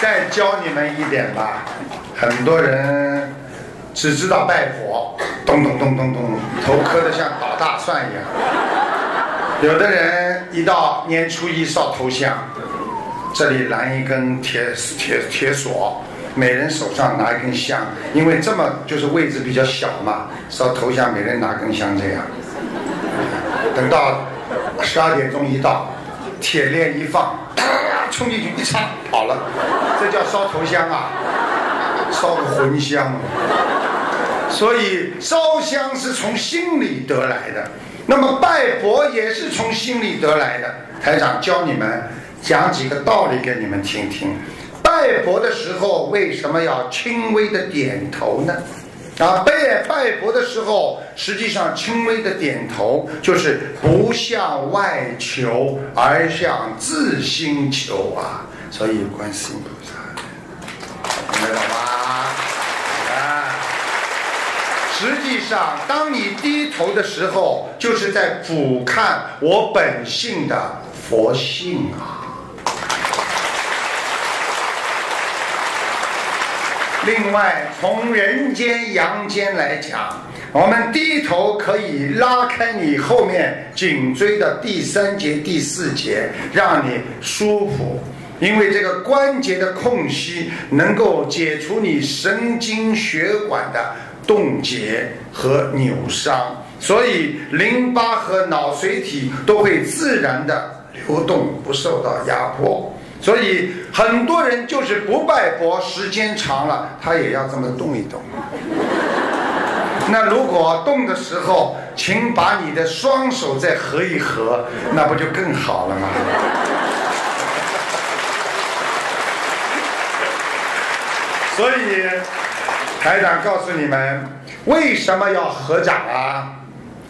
再教你们一点吧，很多人只知道拜佛，咚咚咚咚咚，头磕得像捣大蒜一样。有的人一到年初一烧头香，这里拦一根铁铁铁锁，每人手上拿一根香，因为这么就是位置比较小嘛，烧头香每人拿根香这样。等到十二点钟一到，铁链一放，冲进去一插跑了，这叫烧头香啊，烧个魂香。所以烧香是从心里得来的，那么拜佛也是从心里得来的。台长教你们讲几个道理给你们听听。拜佛的时候为什么要轻微的点头呢？啊，拜拜佛的时候，实际上轻微的点头就是不向外求，而向自心求啊。所以观世音菩萨，明白了吗？啊，实际上，当你低头的时候，就是在俯瞰我本性的佛性啊。另外，从人间阳间来讲，我们低头可以拉开你后面颈椎的第三节、第四节，让你舒服。因为这个关节的空隙能够解除你神经血管的冻结和扭伤，所以淋巴和脑髓体都会自然的流动，不受到压迫。所以很多人就是不拜佛，时间长了，他也要这么动一动。那如果动的时候，请把你的双手再合一合，那不就更好了吗？所以，台长告诉你们，为什么要合掌啊？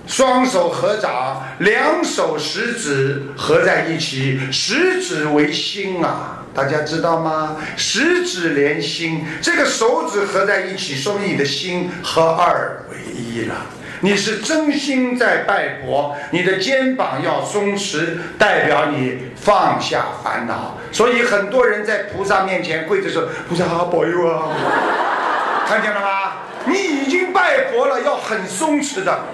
双手合掌，两手食指合在一起，食指为心啊，大家知道吗？食指连心，这个手指合在一起，说明你的心合二为一了。你是真心在拜佛，你的肩膀要松弛，代表你放下烦恼。所以很多人在菩萨面前跪着说：“菩萨好保佑啊！” 看见了吗？你已经拜佛了要很松弛的。